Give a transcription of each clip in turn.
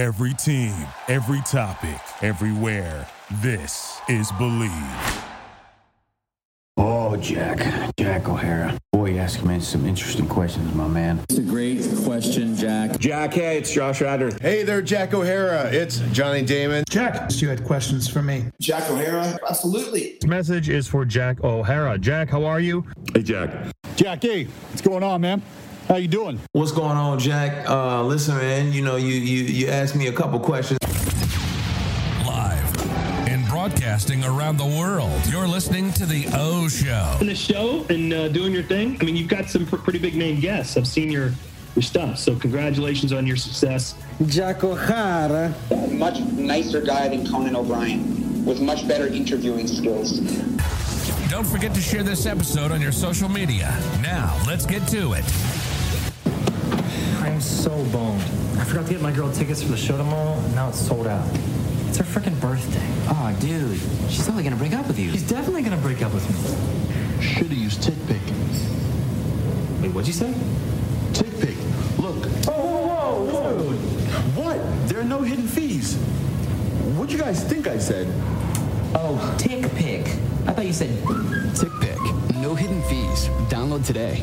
Every team, every topic, everywhere. This is Believe. Oh, Jack. Jack O'Hara. Boy, you ask me some interesting questions, my man. It's a great question, Jack. Jack, hey, it's Josh Ryder. Hey there, Jack O'Hara. It's Johnny Damon. Jack, you had questions for me. Jack O'Hara, absolutely. This message is for Jack O'Hara. Jack, how are you? Hey, Jack. Jack, hey, what's going on, man? How you doing? What's going on, Jack? Uh, listen, man. You know, you you you asked me a couple questions. Live and broadcasting around the world. You're listening to the O Show. In the show and uh, doing your thing. I mean, you've got some pr- pretty big name guests. I've seen your your stuff. So congratulations on your success. Jack O'Hara. Much nicer guy than Conan O'Brien, with much better interviewing skills. Don't forget to share this episode on your social media. Now, let's get to it. I'm so boned. I forgot to get my girl tickets for the show tomorrow, and now it's sold out. It's her freaking birthday. Oh, dude. She's totally gonna break up with you. She's definitely gonna break up with me. Should've used tick TickPick. Wait, what'd you say? TickPick. Look. Oh, whoa, whoa, whoa. What? There are no hidden fees. What'd you guys think I said? Oh, TickPick. I thought you said TickPick. No hidden fees. Download today.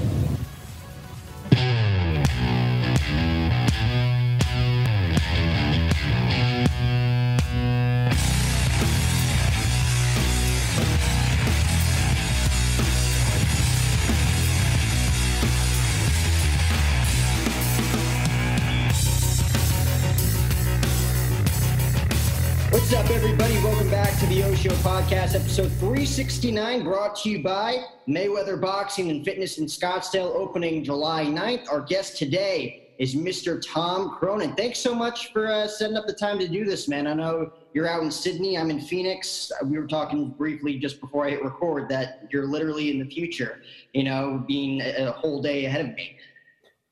Everybody? Welcome back to the O Show podcast, episode 369, brought to you by Mayweather Boxing and Fitness in Scottsdale, opening July 9th. Our guest today is Mr. Tom Cronin. Thanks so much for uh, setting up the time to do this, man. I know you're out in Sydney, I'm in Phoenix. We were talking briefly just before I hit record that you're literally in the future, you know, being a whole day ahead of me.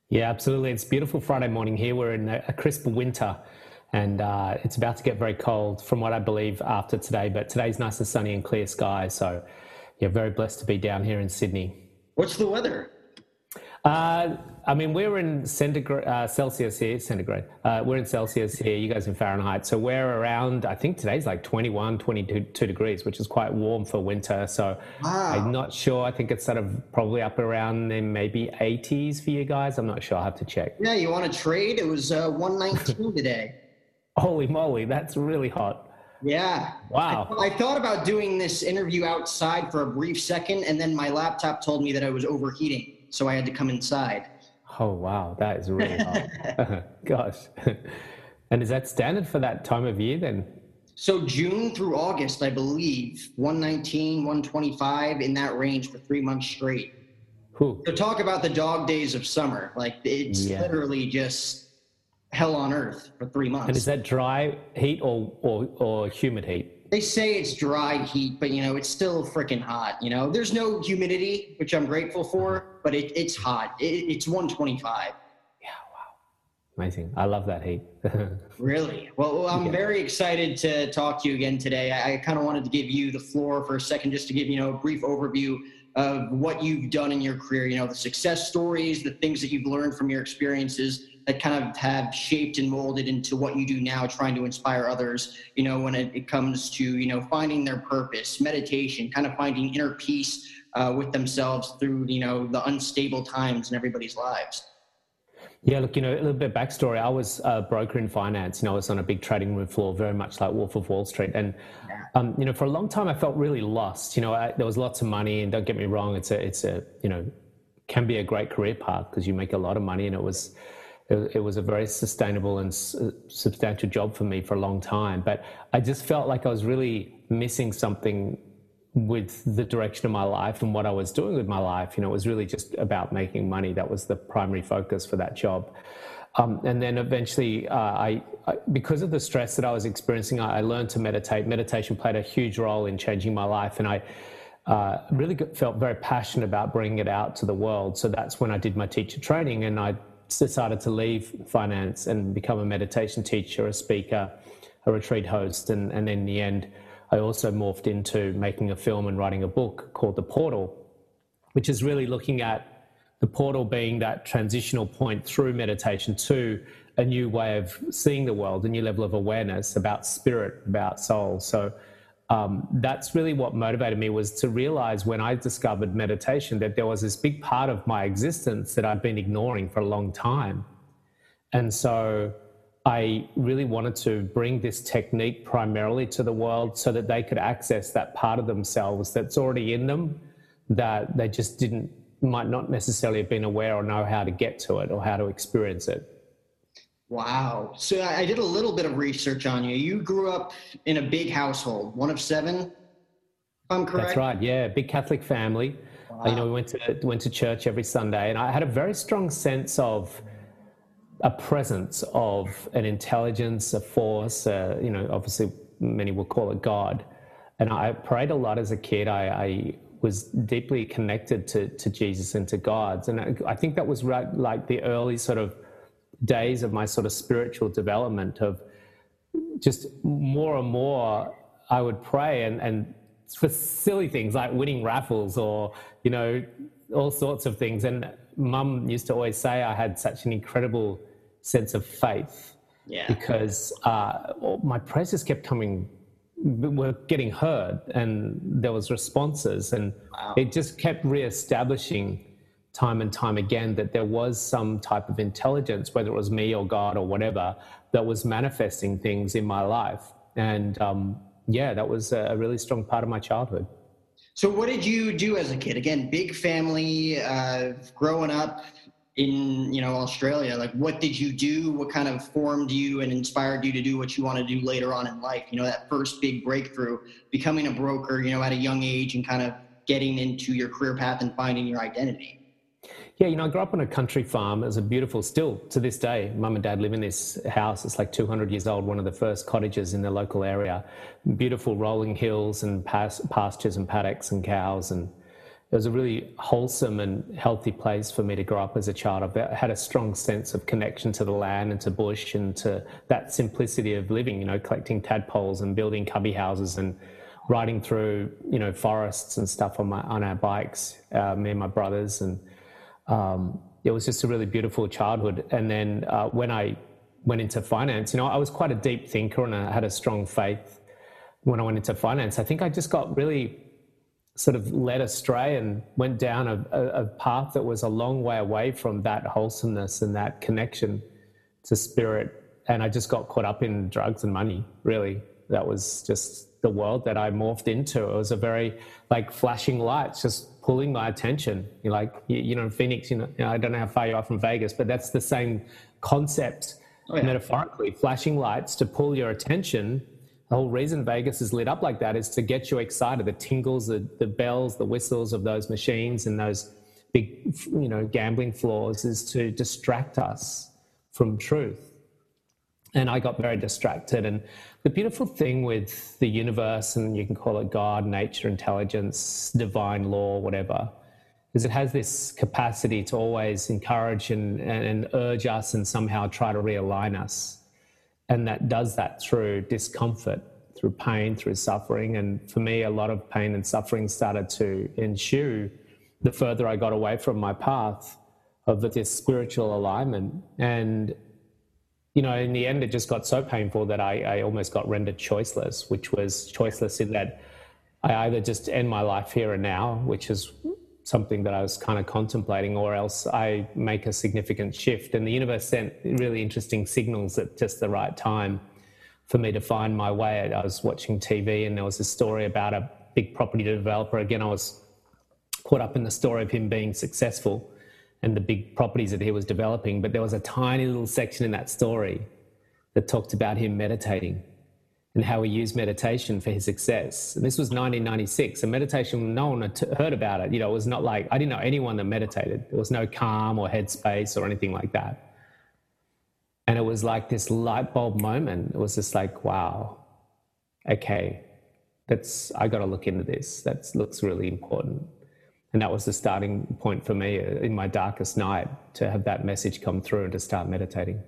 Yeah, absolutely. It's beautiful Friday morning here. We're in a crisp winter and uh, it's about to get very cold from what I believe after today. But today's nice and sunny and clear skies. So, yeah, very blessed to be down here in Sydney. What's the weather? Uh, I mean, we're in centigrade, uh, Celsius here, centigrade. Uh, we're in Celsius here, you guys in Fahrenheit. So we're around, I think today's like 21, 22 degrees, which is quite warm for winter. So Wow. I'm not sure. I think it's sort of probably up around then maybe 80s for you guys. I'm not sure. I'll have to check. Yeah, you want to trade? It was uh, 119 today. Holy moly, that's really hot. Yeah. Wow. I, I thought about doing this interview outside for a brief second, and then my laptop told me that I was overheating, so I had to come inside. Oh, wow. That is really hot. Gosh. And is that standard for that time of year then? So June through August, I believe, 119, 125 in that range for three months straight. Whew. So talk about the dog days of summer. Like it's Yeah. literally just hell on earth for three months. And is that dry heat or, or, or humid heat? They say it's dry heat, but you know it's still freaking hot. You know, there's no humidity, which I'm grateful for, but it, it's hot. It, it's 125. Yeah, wow. Amazing. I love that heat. Really? Well, I'm Yeah. very excited to talk to you again today. I, I kind of wanted to give you the floor for a second, just to give you know a brief overview of what you've done in your career. You know, the success stories, the things that you've learned from your experiences that kind of have shaped and molded into what you do now, trying to inspire others. You know, when it, it comes to you know finding their purpose, meditation, kind of finding inner peace uh, with themselves through you know the unstable times in everybody's lives. Yeah, look, you know, a little bit of backstory. I was a broker in finance. You know, I was on a big trading room floor, very much like Wolf of Wall Street. And, um, you know, for a long time, I felt really lost. You know, I, there was lots of money, and don't get me wrong, it's a, it's a, you know, can be a great career path because you make a lot of money, and it was, it, it was a very sustainable and substantial job for me for a long time. But I just felt like I was really missing something with the direction of my life and what I was doing with my life. You know, it was really just about making money. That was the primary focus for that job. Um, and then eventually, uh, I, I, because of the stress that I was experiencing, I, I learned to meditate. Meditation played a huge role in changing my life, and I uh, really felt very passionate about bringing it out to the world. So that's when I did my teacher training, and I decided to leave finance and become a meditation teacher, a speaker, a retreat host, and, and in the end, I also morphed into making a film and writing a book called The Portal, which is really looking at the portal being that transitional point through meditation to a new way of seeing the world, a new level of awareness about spirit, about soul. So um, that's really what motivated me was to realize when I discovered meditation that there was this big part of my existence that I'd been ignoring for a long time. And so I really wanted to bring this technique primarily to the world so that they could access that part of themselves that's already in them that they just didn't, might not necessarily have been aware or know how to get to it or how to experience it. Wow. So I did a little bit of research on you. You grew up in a big household, one of seven. I'm correct. That's right. Yeah, big Catholic family. Wow. You know, we went to went to church every Sunday, and I had a very strong sense of a presence of an intelligence, a force. Uh, you know, obviously many will call it God. And I prayed a lot as a kid. I, I was deeply connected to to Jesus and to God, and I, I think that was right, like the early sort of days of my sort of spiritual development of just more and more I would pray and, and for silly things like winning raffles or, you know, all sorts of things. And mum used to always say I had such an incredible sense of faith yeah. because uh, my prayers just kept coming were getting heard and there was responses and wow. it just kept reestablishing time and time again that there was some type of intelligence, whether it was me or God or whatever, that was manifesting things in my life. And um, yeah, that was a really strong part of my childhood. So, what did you do as a kid? Again, big family, uh, growing up in you know Australia. Like, what did you do? What kind of formed you and inspired you to do what you want to do later on in life? You know, that first big breakthrough, becoming a broker. You know, at a young age, and kind of getting into your career path and finding your identity. Yeah, you know, I grew up on a country farm. It was a beautiful, still to this day, mum and dad live in this house. It's like 200 years old, one of the first cottages in the local area. Beautiful rolling hills and pastures and paddocks and cows. And it was a really wholesome and healthy place for me to grow up as a child. I had a strong sense of connection to the land and to bush and to that simplicity of living, you know, collecting tadpoles and building cubby houses and riding through, you know, forests and stuff on my on our bikes, uh, me and my brothers and um, it was just a really beautiful childhood. And then uh, when I went into finance, you know, I was quite a deep thinker and I had a strong faith when I went into finance. I think I just got really sort of led astray and went down a, a, path that was a long way away from that wholesomeness and that connection to spirit. And I just got caught up in drugs and money, really. That was just the world that I morphed into. It was a very like flashing lights, just pulling my attention. You know, like you, you know, Phoenix. You know, you know, I don't know how far you are from Vegas, but that's the same concept oh, yeah. metaphorically. Flashing lights to pull your attention. The whole reason Vegas is lit up like that is to get you excited. The tingles, the, the bells, the whistles of those machines and those big, you know, gambling floors is to distract us from truth. And I got very distracted. And the beautiful thing with the universe, and you can call it God, nature, intelligence, divine law, whatever, is it has this capacity to always encourage and, and urge us and somehow try to realign us. And that does that through discomfort, through pain, through suffering. And for me, a lot of pain and suffering started to ensue the further I got away from my path of this spiritual alignment. And you know, in the end, it just got so painful that I, I almost got rendered choiceless, which was choiceless in that I either just end my life here and now, which is something that I was kind of contemplating, or else I make a significant shift. And the universe sent really interesting signals at just the right time for me to find my way. I was watching TV and there was a story about a big property developer. Again, I was caught up in the story of him being successful and the big properties that he was developing. But there was a tiny little section in that story that talked about him meditating and how he used meditation for his success. And this was 1996. And meditation, no one had heard about it. You know, it was not like, I didn't know anyone that meditated. There was no calm or headspace or anything like that. And it was like this light bulb moment. It was just like, wow, okay, that's, I got to look into this. That looks really important and that was the starting point for me uh, in my darkest night to have that message come through and to start meditating.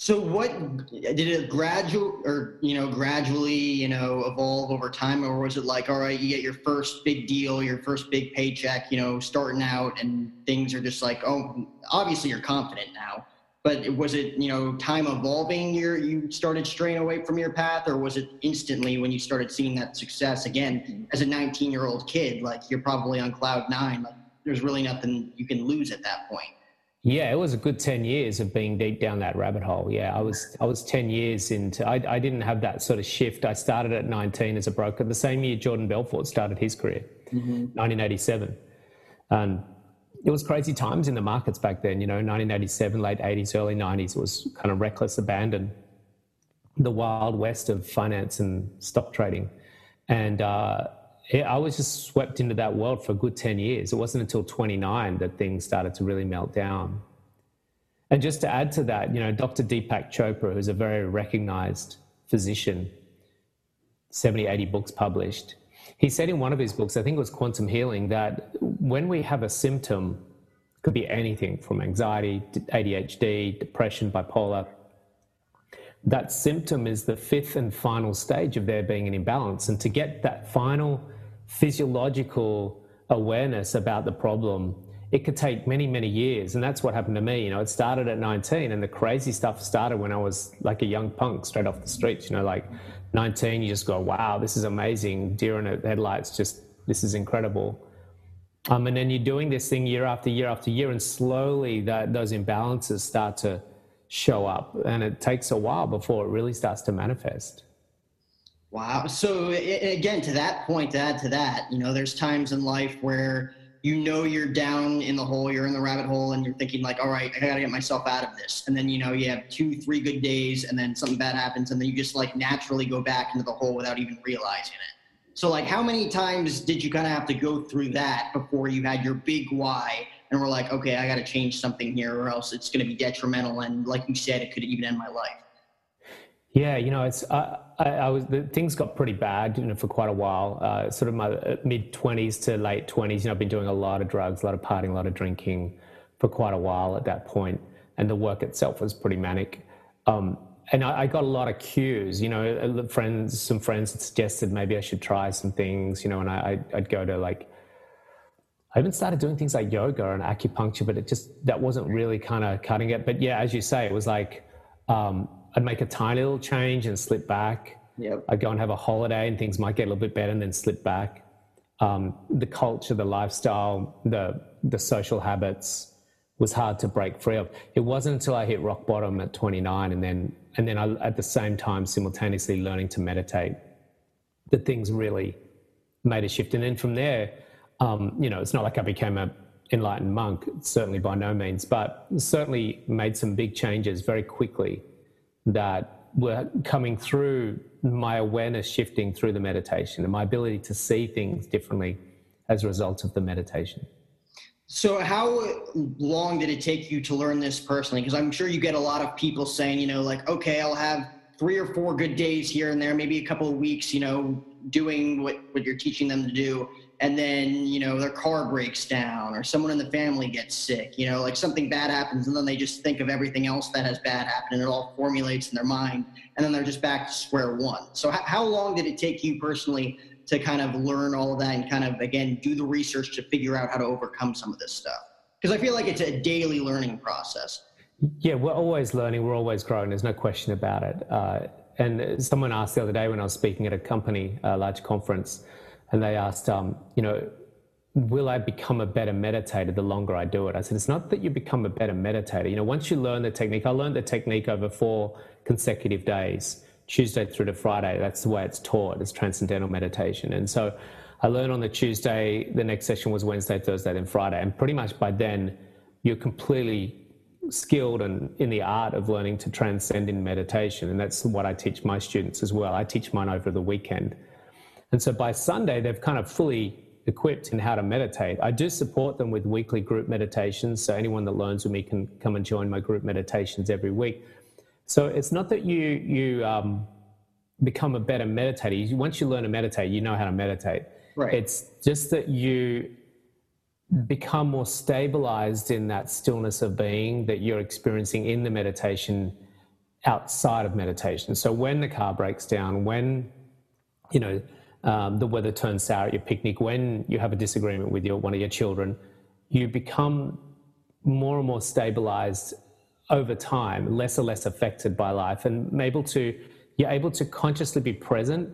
So what did it gradual or you know gradually you know evolve over time? Or was it like all right you get your first big deal your first big paycheck you know starting out and things are just like oh obviously you're confident now but was it you know time evolving your you started straying away from your path or was it instantly when you started seeing that success again as a 19 year old kid like you're probably on cloud nine like there's really nothing you can lose at that point yeah, it was a good ten years of being deep down that rabbit hole. Yeah, I was I was ten years into. I, I didn't have that sort of shift. I started at nineteen as a broker. The same year Jordan Belfort started his career, mm-hmm. 1987, and it was crazy times in the markets back then. You know, 1987, late 80s, early 90s It was kind of reckless abandon, the wild west of finance and stock trading, and. Uh, I was just swept into that world for a good 10 years. It wasn't until 29 that things started to really melt down. And just to add to that, you know, Dr. Deepak Chopra, who's a very recognized physician, 70, 80 books published, he said in one of his books, I think it was Quantum Healing, that when we have a symptom, could be anything from anxiety, ADHD, depression, bipolar, that symptom is the fifth and final stage of there being an imbalance. And to get that final physiological awareness about the problem, it could take many, many years. And that's what happened to me. You know, it started at 19 and the crazy stuff started when I was like a young punk straight off the streets, you know, like 19, you just go, wow, this is amazing. Deer in the headlights, just, this is incredible. Um, and then you're doing this thing year after year after year, and slowly that those imbalances start to show up. And it takes a while before it really starts to manifest. Wow. So again, to that point, to add to that, you know, there's times in life where you know you're down in the hole, you're in the rabbit hole, and you're thinking like, all right, I gotta get myself out of this. And then you know you have two, three good days, and then something bad happens, and then you just like naturally go back into the hole without even realizing it. So like, how many times did you kind of have to go through that before you had your big why? And we're like, okay, I got to change something here, or else it's to be detrimental. And like you said, it could even end my life. Yeah, you know, it's uh, I, I was the, things got pretty bad you know, for quite a while. Uh, sort of my uh, mid twenties to late twenties. You know, I've been doing a lot of drugs, a lot of partying, a lot of drinking for quite a while at that point, and the work itself was pretty manic. Um, and I, I, got a lot of cues. You know, friends, some friends suggested maybe I should try some things. You know, and I, I'd go to like. I even started doing things like yoga and acupuncture, but it just that wasn't really kind of cutting it. But yeah, as you say, it was like um, I'd make a tiny little change and slip back. Yep. I'd go and have a holiday and things might get a little bit better and then slip back. Um, the culture, the lifestyle, the the social habits was hard to break free of. It wasn't until I hit rock bottom at 29 and then and then I, at the same time simultaneously learning to meditate that things really made a shift. And then from there, um, you know, it's not like I became a enlightened monk, certainly by no means, but certainly made some big changes very quickly that were coming through my awareness shifting through the meditation and my ability to see things differently as a result of the meditation. So, how long did it take you to learn this personally? Because I'm sure you get a lot of people saying, you know, like, okay, I'll have three or four good days here and there, maybe a couple of weeks, you know, doing what, what you're teaching them to do and then you know their car breaks down or someone in the family gets sick you know like something bad happens and then they just think of everything else that has bad happened and it all formulates in their mind and then they're just back to square one. So h- how long did it take you personally to kind of learn all of that and kind of again do the research to figure out how to overcome some of this stuff? Because i feel like it's a daily learning process. Yeah we're always learning we're always growing there's no question about it. Uh, and someone asked the other day when i was speaking at a company a large conference and they asked, um, you know, will I become a better meditator the longer I do it? I said, it's not that you become a better meditator. You know, once you learn the technique, I learned the technique over four consecutive days, Tuesday through to Friday. That's the way it's taught. It's transcendental meditation. And so I learned on the Tuesday, the next session was Wednesday, Thursday, then Friday. And pretty much by then, you're completely skilled and in the art of learning to transcend in meditation. And that's what I teach my students as well. I teach mine over the weekend. And so by Sunday, they've kind of fully equipped in how to meditate. I do support them with weekly group meditations. So anyone that learns with me can come and join my group meditations every week. So it's not that you you um, become a better meditator. Once you learn to meditate, you know how to meditate. Right. It's just that you become more stabilized in that stillness of being that you're experiencing in the meditation outside of meditation. So when the car breaks down, when you know um, the weather turns sour at your picnic, when you have a disagreement with your, one of your children, you become more and more stabilized over time, less and less affected by life, and able to you're able to consciously be present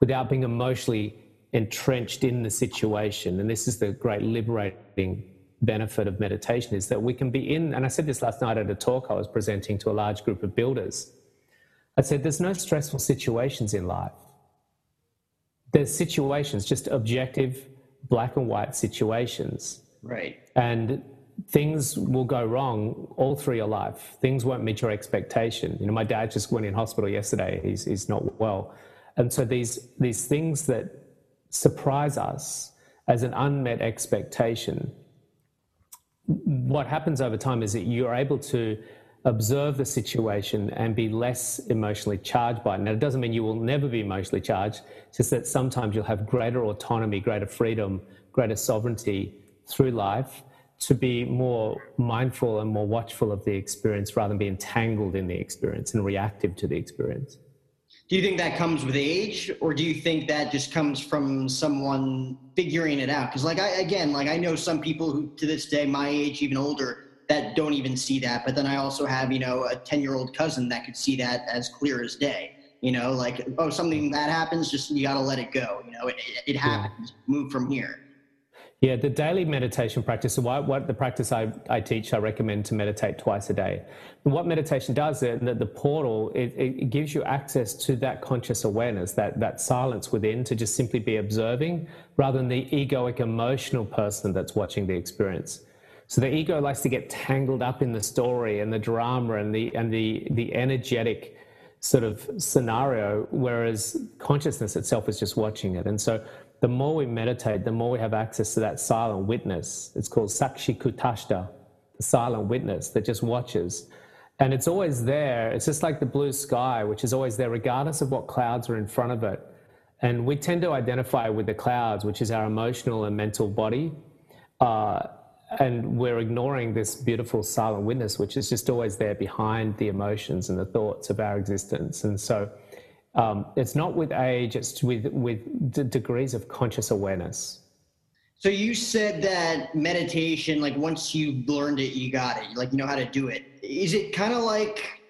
without being emotionally entrenched in the situation. And this is the great liberating benefit of meditation is that we can be in, and I said this last night at a talk I was presenting to a large group of builders. I said, there's no stressful situations in life. There's situations, just objective, black and white situations. Right. And things will go wrong all through your life. Things won't meet your expectation. You know, my dad just went in hospital yesterday. He's, he's not well. And so these, these things that surprise us as an unmet expectation, what happens over time is that you're able to observe the situation and be less emotionally charged by it. Now, it doesn't mean you will never be emotionally charged, it's just that sometimes you'll have greater autonomy, greater freedom, greater sovereignty through life to be more mindful and more watchful of the experience rather than be entangled in the experience and reactive to the experience. Do you think that comes with age, or do you think that just comes from someone figuring it out? Because, like, I again, like, I know some people who, to this day, my age, even older, that don't even see that. But then I also have, you know, a ten-year-old cousin that could see that as clear as day. You know, like, oh, something that happens, just you got to let it go. You know, it, it happens. Yeah. Move from here. Yeah, the daily meditation practice, so what, what the practice I, I teach, I recommend to meditate twice a day. And what meditation does, the, the portal, it, it gives you access to that conscious awareness, that, that silence within to just simply be observing rather than the egoic emotional person that's watching the experience. So the ego likes to get tangled up in the story and the drama and the, and the, the energetic sort of scenario, whereas consciousness itself is just watching it. And so the more we meditate, the more we have access to that silent witness. It's called Sakshi Kutastha, the silent witness that just watches. And it's always there. It's just like the blue sky, which is always there, regardless of what clouds are in front of it. And we tend to identify with the clouds, which is our emotional and mental body. Uh, and we're ignoring this beautiful silent witness, which is just always there behind the emotions and the thoughts of our existence. And so, um, it's not with age, it's with, with d- degrees of conscious awareness. So you said that meditation, like once you learned it, you got it, like you know how to do it. Is it kind of like,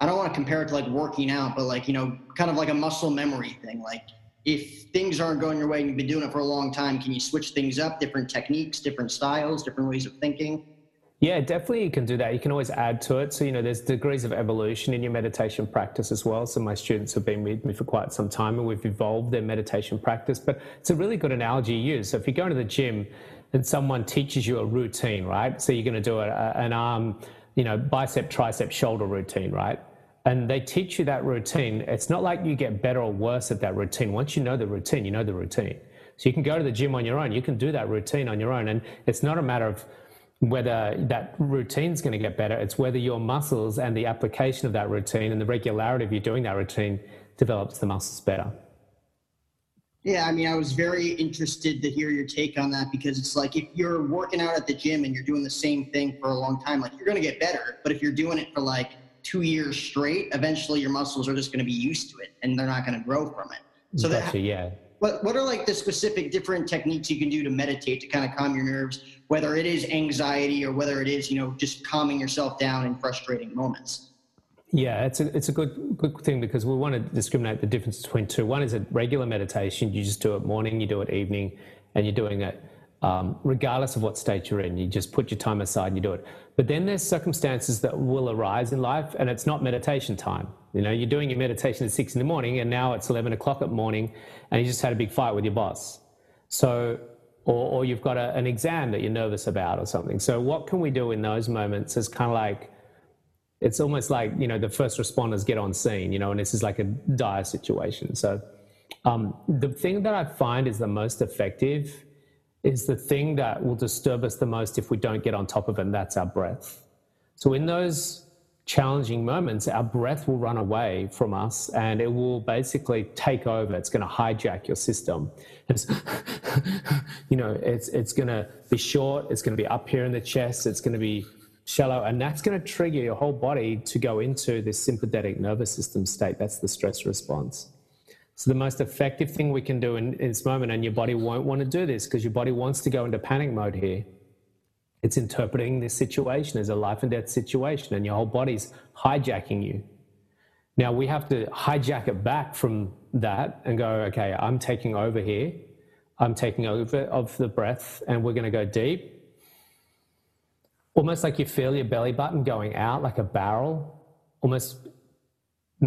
I don't want to compare it to like working out, but like, you know, kind of like a muscle memory thing. Like if things aren't going your way and you've been doing it for a long time, can you switch things up, different techniques, different styles, different ways of thinking? Yeah, definitely you can do that. You can always add to it. So, you know, there's degrees of evolution in your meditation practice as well. So, my students have been with me for quite some time and we've evolved their meditation practice. But it's a really good analogy to use. So, if you go to the gym and someone teaches you a routine, right? So, you're going to do a, an arm, you know, bicep, tricep, shoulder routine, right? And they teach you that routine. It's not like you get better or worse at that routine. Once you know the routine, you know the routine. So, you can go to the gym on your own. You can do that routine on your own. And it's not a matter of, whether that routine is going to get better. It's whether your muscles and the application of that routine and the regularity of you doing that routine develops the muscles better. Yeah, I mean, I was very interested to hear your take on that because it's like if you're working out at the gym and you're doing the same thing for a long time, like you're going to get better. But if you're doing it for like two years straight, eventually your muscles are just going to be used to it and they're not going to grow from it. So gotcha, that, yeah. What What are like the specific different techniques you can do to meditate to kind of calm your nerves? whether it is anxiety or whether it is, you know, just calming yourself down in frustrating moments. Yeah, it's a it's a good good thing because we want to discriminate the difference between two. One is a regular meditation; you just do it morning, you do it evening, and you're doing it um, regardless of what state you're in. You just put your time aside and you do it. But then there's circumstances that will arise in life, and it's not meditation time. You know, you're doing your meditation at six in the morning, and now it's eleven o'clock at morning, and you just had a big fight with your boss. So or, or you've got a, an exam that you're nervous about or something. So what can we do in those moments is kind of like, it's almost like, you know, the first responders get on scene, you know, and this is like a dire situation. So um, the thing that I find is the most effective is the thing that will disturb us the most if we don't get on top of it, and that's our breath. So in those challenging moments, our breath will run away from us and it will basically take over. It's going to hijack your system. It's, you know, it's, it's going to be short, it's going to be up here in the chest, it's going to be shallow, and that's going to trigger your whole body to go into this sympathetic nervous system state. That's the stress response. So, the most effective thing we can do in, in this moment, and your body won't want to do this because your body wants to go into panic mode here, It's interpreting this situation as a life and death situation, and your whole body's hijacking you. Now we have to hijack it back from that and go, okay, I'm taking over here. I'm taking over of the breath, and we're going to go deep. Almost like you feel your belly button going out like a barrel, almost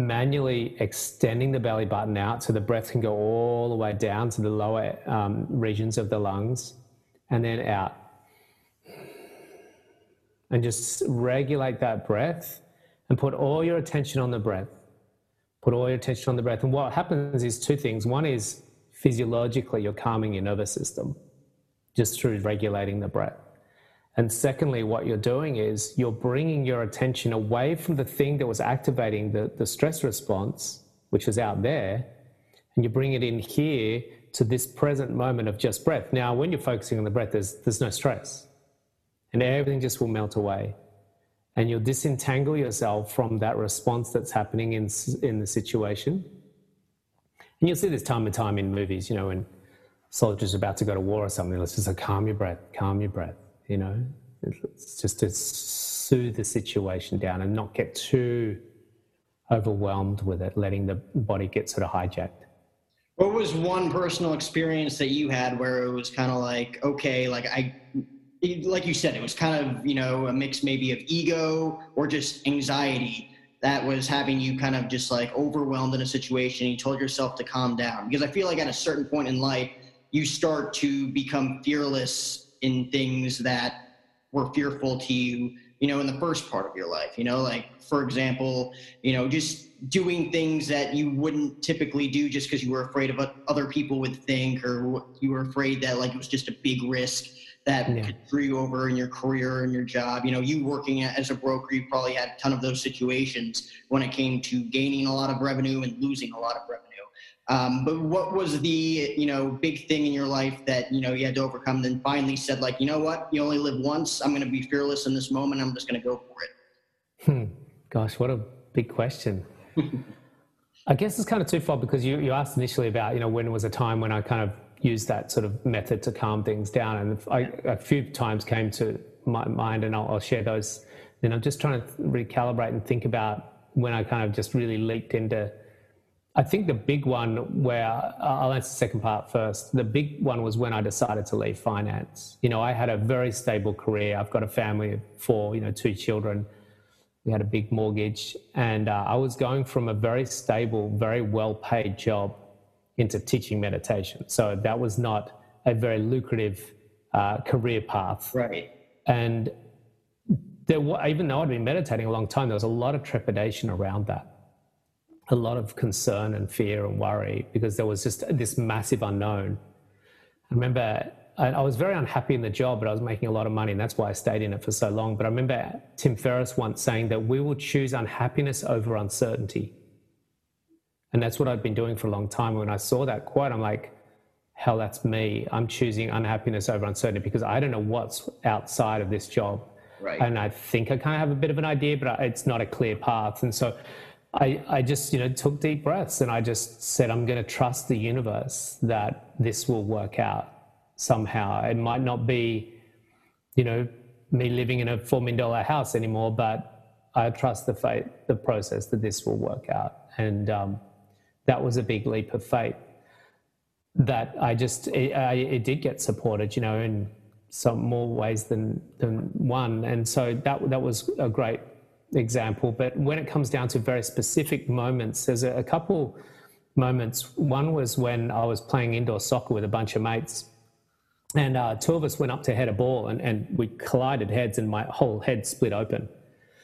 manually extending the belly button out so the breath can go all the way down to the lower um, regions of the lungs and then out. And just regulate that breath and put all your attention on the breath. Put all your attention on the breath. And what happens is two things. One is physiologically, you're calming your nervous system just through regulating the breath. And secondly, what you're doing is you're bringing your attention away from the thing that was activating the, the stress response, which is out there, and you bring it in here to this present moment of just breath. Now, when you're focusing on the breath, there's, there's no stress, and everything just will melt away. And you'll disentangle yourself from that response that's happening in, in the situation. And you'll see this time and time in movies, you know, when soldiers are about to go to war or something, let's just say, calm your breath, calm your breath you know, it's just to soothe the situation down and not get too overwhelmed with it, letting the body get sort of hijacked. What was one personal experience that you had where it was kind of like, okay, like I, like you said, it was kind of, you know, a mix maybe of ego or just anxiety that was having you kind of just like overwhelmed in a situation. You told yourself to calm down because I feel like at a certain point in life, you start to become fearless in things that were fearful to you you know in the first part of your life you know like for example you know just doing things that you wouldn't typically do just because you were afraid of what other people would think or you were afraid that like it was just a big risk that yeah. could screw you over in your career and your job you know you working as a broker you probably had a ton of those situations when it came to gaining a lot of revenue and losing a lot of revenue um, but what was the you know big thing in your life that you know you had to overcome? Then finally said like, you know what, you only live once. I'm going to be fearless in this moment. I'm just going to go for it. Hmm. Gosh, what a big question. I guess it's kind of twofold because you, you asked initially about you know when was a time when I kind of used that sort of method to calm things down, and I, a few times came to my mind, and I'll, I'll share those. And I'm just trying to recalibrate and think about when I kind of just really leaped into I think the big one where I'll answer the second part first. The big one was when I decided to leave finance. You know, I had a very stable career. I've got a family of four, you know, two children. We had a big mortgage. And uh, I was going from a very stable, very well paid job into teaching meditation. So that was not a very lucrative uh, career path. Right. And there, even though I'd been meditating a long time, there was a lot of trepidation around that a lot of concern and fear and worry because there was just this massive unknown. I remember I was very unhappy in the job, but I was making a lot of money, and that's why I stayed in it for so long. But I remember Tim Ferriss once saying that we will choose unhappiness over uncertainty. And that's what I'd been doing for a long time. When I saw that quote, I'm like, hell, that's me. I'm choosing unhappiness over uncertainty because I don't know what's outside of this job. Right. And I think I kind of have a bit of an idea, but it's not a clear path. And so I, I just, you know, took deep breaths and I just said, I'm going to trust the universe that this will work out somehow. It might not be, you know, me living in a $4 million house anymore, but I trust the fate, the process that this will work out. And um, that was a big leap of faith that I just, it, I, it did get supported, you know, in some more ways than, than one. And so that, that was a great example, but when it comes down to very specific moments, there's a, a couple moments. One was when I was playing indoor soccer with a bunch of mates, and uh, two of us went up to head a ball, and, and we collided heads, and my whole head split open.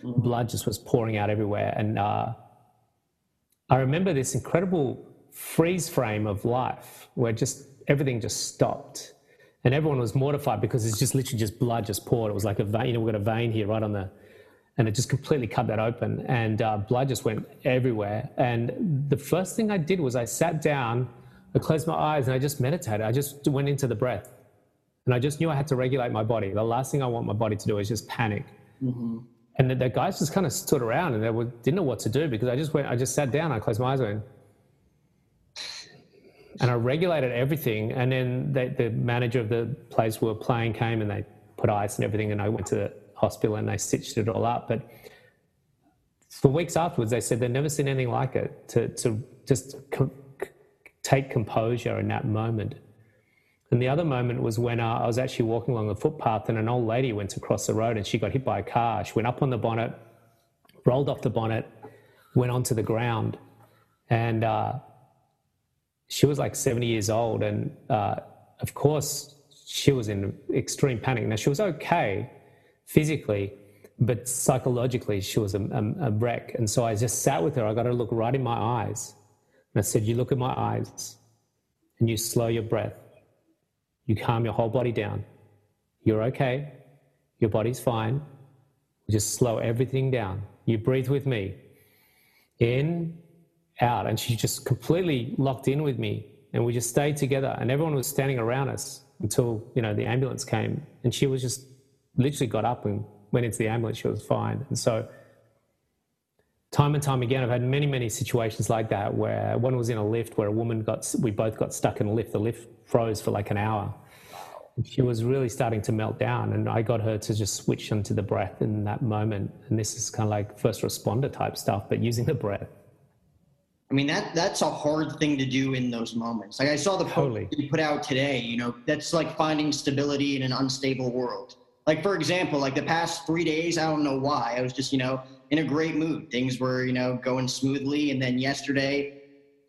Mm-hmm. Blood just was pouring out everywhere, and uh, I remember this incredible freeze frame of life where just everything just stopped, and everyone was mortified because it's just literally just blood just poured. It was like a vein. You know, we've got a vein here right on the and it just completely cut that open and uh, blood just went everywhere. And the first thing i did was i sat down i closed my eyes and i just meditated. I just went into the breath. And i just knew i had to regulate my body. The last thing i want my body to do is just panic. Mm-hmm. and the, the, guys just kind of stood around and they were, didn't know what to do because i just went i just sat down i closed my eyes and and i regulated everything. And then they, the manager of the place we were playing came and they put ice and everything, and I went to the hospital and they stitched it all up. But for weeks afterwards, they said they'd never seen anything like it. To to just take composure in that moment. And the other moment was when uh, I was actually walking along the footpath and an old lady went across the road and she got hit by a car. She went up on the bonnet, rolled off the bonnet, went onto the ground, and uh, she was like 70 years old. And uh, of course, she was in extreme panic. Now, she was okay physically, but psychologically, she was a, a, a wreck. And so I just sat with her. I got her to look right in my eyes. And I said, You look at my eyes and you slow your breath. You calm your whole body down. You're okay. Your body's fine. Just slow everything down. You breathe with me. In, out. And she just completely locked in with me. And we just stayed together. And everyone was standing around us until, you know, the ambulance came. And she was just literally got up and went into the ambulance. She was fine. And so, time and time again, I've had many, many situations like that where one was in a lift where a woman got, we both got stuck in a lift. The lift froze for like an hour. She was really starting to melt down, and I got her to just switch onto the breath in that moment. And this is kind of like first responder type stuff, but using the breath. I mean that that's a hard thing to do in those moments. Like I saw the totally. post you put out today. You know, that's like finding stability in an unstable world. Like for example, like the past three days, I don't know why. I was just you know in a great mood. Things were you know going smoothly, and then yesterday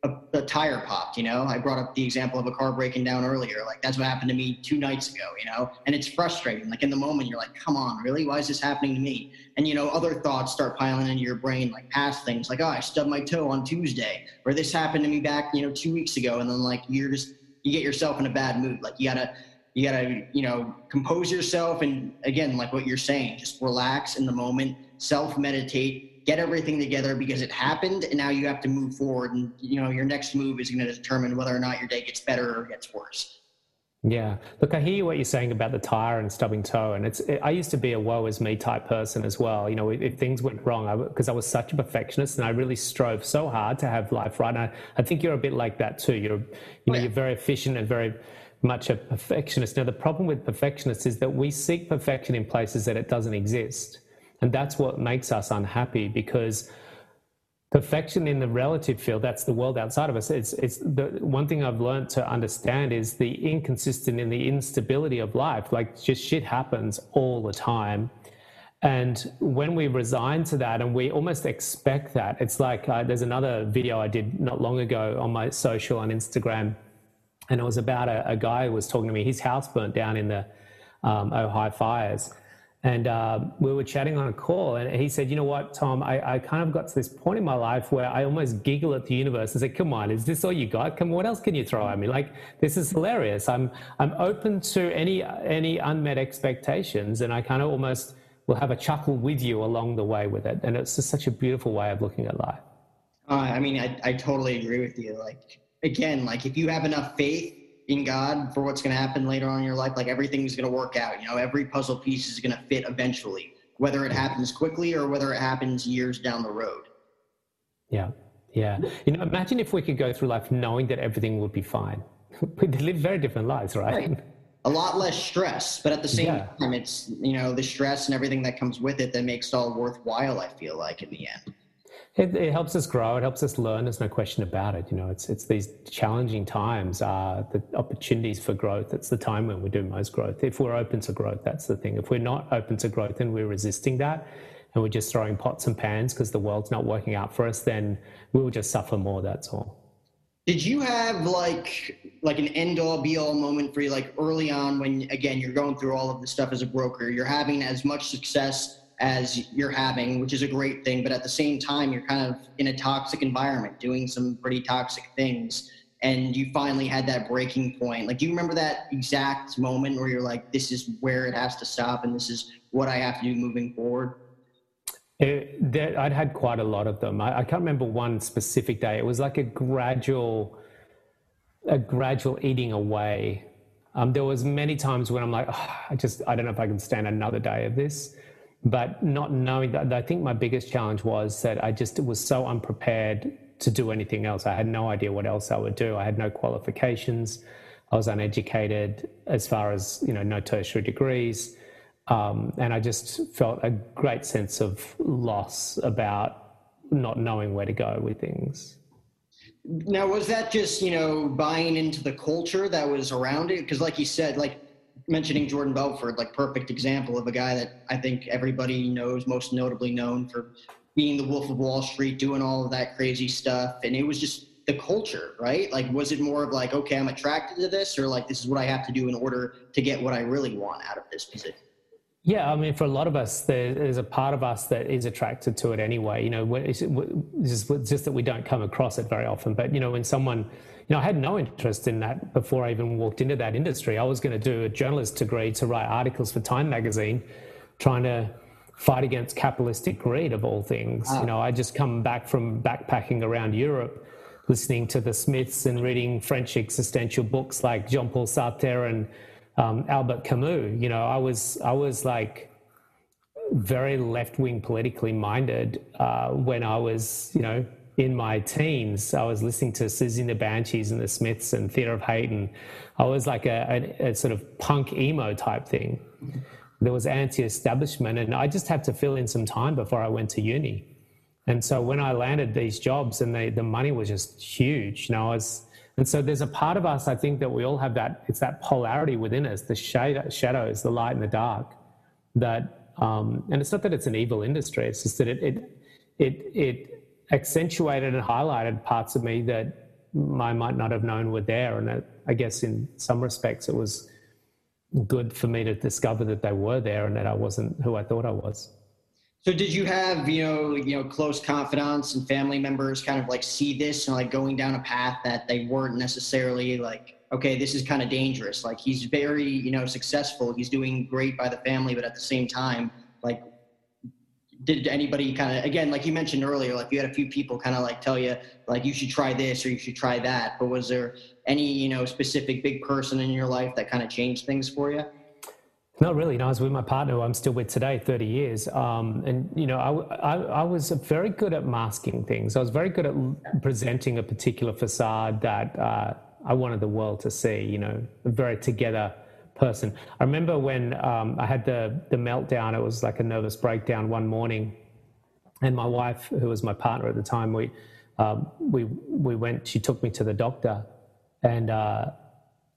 a, a, tire popped, you know. I brought up the example of a car breaking down earlier. Like that's what happened to me two nights ago, you know. And it's frustrating. Like in the moment, you're like, "Come on, really? Why is this happening to me?" And you know, other thoughts start piling into your brain, like past things, like, "Oh, I stubbed my toe on Tuesday," or "This happened to me back, you know, two weeks ago." And then like you're just you get yourself in a bad mood. Like you gotta you gotta you know compose yourself, and again, like what you're saying, just relax in the moment, self meditate get everything together because it happened and now you have to move forward and you know your next move is going to determine whether or not your day gets better or gets worse. Yeah. Look i hear what you're saying about the tire and stubbing toe and it's it, i used to be a woe is me type person as well. You know if, if things went wrong because I, I, was such a perfectionist and i really strove so hard to have life right. And I, I think you're a bit like that too. You're you know oh, yeah. you're very efficient and very much a perfectionist now the problem with perfectionists is that we seek perfection in places that it doesn't exist and that's what makes us unhappy because perfection in the relative field, that's the world outside of us. It's, it's the one thing I've learned to understand is the inconsistent and the instability of life. Like just shit happens all the time. And when we resign to that and we almost expect that, it's like uh, there's another video I did not long ago on my social on Instagram. And it was about a, a guy who was talking to me. His house burnt down in the um, Ojai fires and uh, we were chatting on a call, and he said, "You know what, Tom? I, I, kind of got to this point in my life where I almost giggle at the universe and say, "Come on, is this all you got? Come, on, what else can you throw at me? Like this is hilarious. I'm I'm open to any any unmet expectations, and I kind of almost will have a chuckle with you along the way with it. And it's just such a beautiful way of looking at life. Uh, I mean, I, I totally agree with you. Like again, like if you have enough faith in God for what's going to happen later on in your life. Like everything's going to work out. You know, every puzzle piece is going to fit eventually, whether it happens quickly or whether it happens years down the road. Yeah. Yeah. You know, imagine if we could go through life knowing that everything would be fine. We'd live very different lives, right? right. A lot less stress, but at the same yeah. time, it's, you know, the stress and everything that comes with it that makes it all worthwhile, I feel like, in the end. It, it, helps us grow. It helps us learn. There's no question about it. You know, it's it's these challenging times are the opportunities for growth. It's the time when we do most growth. If we're open to growth, that's the thing. If we're not open to growth and we're resisting that, and we're just throwing pots and pans because the world's not working out for us, then we will just suffer more. That's all. Did you have like like an end all be all moment for you, like early on when again you're going through all of this stuff as a broker, you're having as much success as you're having, which is a great thing. But at the same time, you're kind of in a toxic environment, doing some pretty toxic things. And you finally had that breaking point. Like, do you remember that exact moment where you're like, this is where it has to stop and this is what I have to do moving forward? It, that, I'd had quite a lot of them. I, I can't remember one specific day. It was like a gradual, a gradual eating away. Um, there was many times when I'm like, oh, I just, I don't know if I can stand another day of this but not knowing that i think my biggest challenge was that i just was so unprepared to do anything else i had no idea what else i would do i had no qualifications i was uneducated as far as you know no tertiary degrees Um, and I just felt a great sense of loss about not knowing where to go with things. Now, was that just, you know, buying into the culture that was around it? Because, like you said, like mentioning Jordan Belfort, like perfect example of a guy that I think everybody knows, most notably known for being the Wolf of Wall Street, doing all of that crazy stuff. And it was just the culture, right? Like, was it more of like, okay, I'm attracted to this, or like, this is what I have to do in order to get what I really want out of this position? Yeah, I mean, for a lot of us, there's a part of us that is attracted to it anyway. You know, it's just, just that we don't come across it very often. But you know, when someone, you know, I had no interest in that before I even walked into that industry. I was going to do a journalist degree to write articles for Time magazine, trying to fight against capitalistic greed of all things. You know, I just come back from backpacking around Europe, listening to the Smiths and reading French existential books like Jean-Paul Sartre and um, Albert Camus. You know, I was I was like very left wing politically minded uh, when I was you know in my teens. I was listening to Siouxsie and the Banshees and the Smiths and Theatre of Hate, and I was like a, a, a sort of punk emo type thing. There was anti-establishment, and I just had to fill in some time before I went to uni. And so when I landed these jobs, and they, the money was just huge, you know, I was and so there's a part of us, I think, that we all have that, it's that polarity within us, the shade, shadows, the light and the dark. That, um, and it's not that it's an evil industry, it's just that it, it, it, it accentuated and highlighted parts of me that I might not have known were there. And I guess in some respects, it was good for me to discover that they were there and that I wasn't who I thought I was. So did you have, you know, you know, close confidants and family members kind of like see this and like going down a path that they weren't necessarily like, okay, this is kind of dangerous. Like he's very, you know, successful. He's doing great by the family, but at the same time, like did anybody kind of again like you mentioned earlier like you had a few people kind of like tell you like you should try this or you should try that but was there any you know specific big person in your life that kind of changed things for you not really. No, I was with my partner, who I'm still with today, 30 years. Um, and, you know, I, I, I, was very good at masking things. I was very good at presenting a particular facade that uh, I wanted the world to see, you know, very together person. I remember when um, I had the, the meltdown, it was like a nervous breakdown one morning. And my wife, who was my partner at the time, we, um, we, we went, she took me to the doctor. And, uh,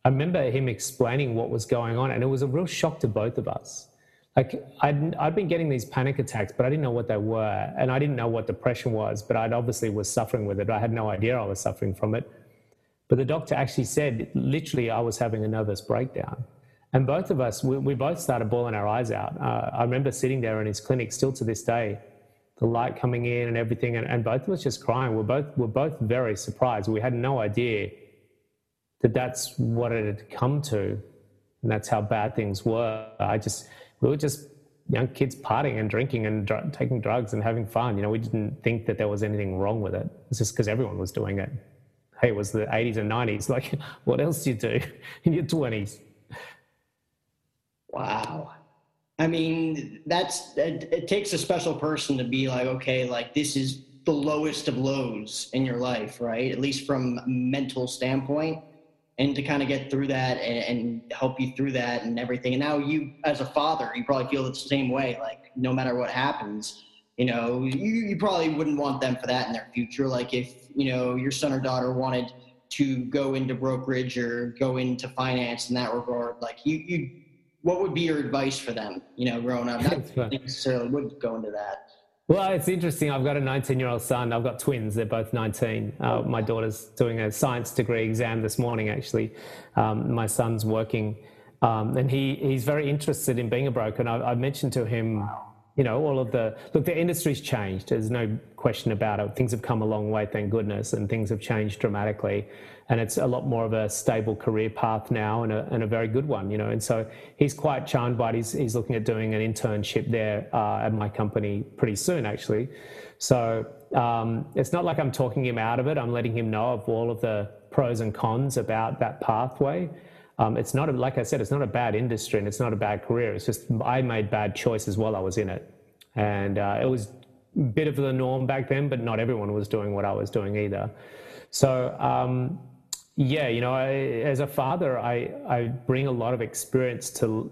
I remember him explaining what was going on, and it was a real shock to both of us. Like I'd, I'd been getting these panic attacks, but I didn't know what they were, and I didn't know what depression was. But I'd obviously was suffering with it. I had no idea I was suffering from it. But the doctor actually said, literally, I was having a nervous breakdown. And both of us, we, we both started bawling our eyes out. Uh, I remember sitting there in his clinic, still to this day, the light coming in and everything, and, and both of us just crying. We're both, we're both very surprised. We had no idea that that's what it had come to, and that's how bad things were. I just we were just young kids partying and drinking and dr- taking drugs and having fun. You know, we didn't think that there was anything wrong with it. It's just because everyone was doing it. Hey, it was the 80s and 90s. Like, what else do you do in your 20s? Wow. I mean, that's it, it takes a special person to be like, okay, like this is the lowest of lows in your life, right? At least from mental standpoint and to kind of get through that and, and, help you through that and everything. And now you, as a father, you probably feel the same way. Like no matter what happens, you know, you, you probably wouldn't want them for that in their future. Like if you know your son or daughter wanted to go into brokerage or go into finance in that regard, like you, you, what would be your advice for them? You know, growing up, not necessarily would go into that. Well, it's interesting. I've got a 19 year old son. I've got twins. They're both 19. Uh, my daughter's doing a science degree exam this morning, actually. Um, my son's working, um, and he, he's very interested in being a broker. And I, I mentioned to him, you know, all of the look, the industry's changed. There's no question about it. Things have come a long way, thank goodness, and things have changed dramatically and it's a lot more of a stable career path now and a, and a very good one, you know. And so he's quite charmed by it. He's, he's looking at doing an internship there uh, at my company pretty soon, actually. So um, it's not like I'm talking him out of it. I'm letting him know of all of the pros and cons about that pathway. Um, it's not, a, like I said, it's not a bad industry and it's not a bad career. It's just I made bad choices while I was in it. And uh, it was a bit of the norm back then, but not everyone was doing what I was doing either. So, um, yeah, you know, I, as a father, I, I bring a lot of experience to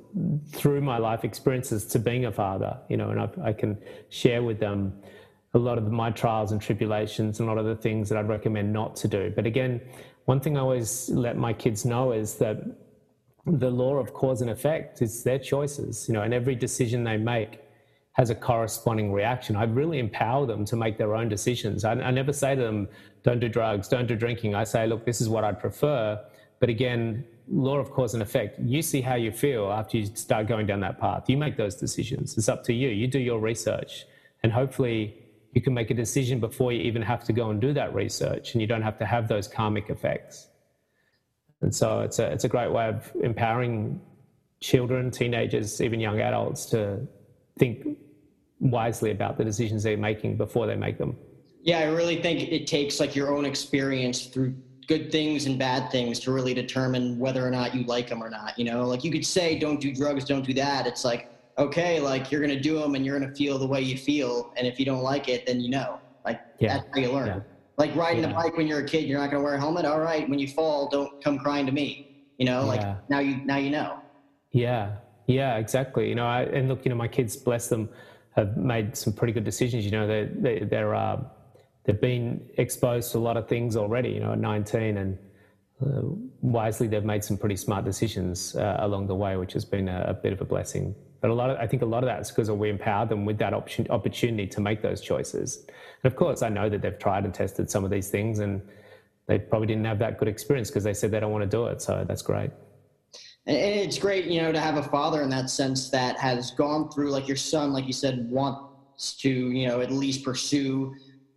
through my life experiences to being a father, you know, and I, I can share with them a lot of my trials and tribulations and a lot of the things that I'd recommend not to do. But again, one thing I always let my kids know is that the law of cause and effect is their choices, you know, and every decision they make has a corresponding reaction. I really empower them to make their own decisions. I, I, never say to them, don't do drugs, don't do drinking. I say, look, this is what I'd prefer. But again, law of cause and effect, you see how you feel after you start going down that path. You make those decisions. It's up to you. You do your research. And hopefully, you can make a decision before you even have to go and do that research and you don't have to have those karmic effects. And so it's a, it's a great way of empowering children, teenagers, even young adults to think wisely about the decisions they're making before they make them. Yeah, I really think it takes like your own experience through good things and bad things to really determine whether or not you like them or not. You know, like you could say, don't do drugs, don't do that. It's like, okay, like you're going to do them and you're going to feel the way you feel. And if you don't like it, then you know. Like yeah. that's how you learn. Yeah. Like riding yeah. the bike when you're a kid, you're not going to wear a helmet. All right, when you fall, don't come crying to me. You know, like now you now you know. Yeah, yeah, exactly. You know, I, and look, you know, my kids, bless them, have made some pretty good decisions. You know, they, they, they're, uh, they've been exposed to a lot of things already, you know, at 19 and uh, wisely they've made some pretty smart decisions uh, along the way, which has been a, a, bit of a blessing. But a lot of, I think a lot of that is because we empower them with that option, opportunity to make those choices. And of course, I know that they've tried and tested some of these things and they probably didn't have that good experience because they said they don't want to do it. So that's great and it's great, you know, to have a father in that sense that has gone through, like your son, like you said, wants to, you know, at least pursue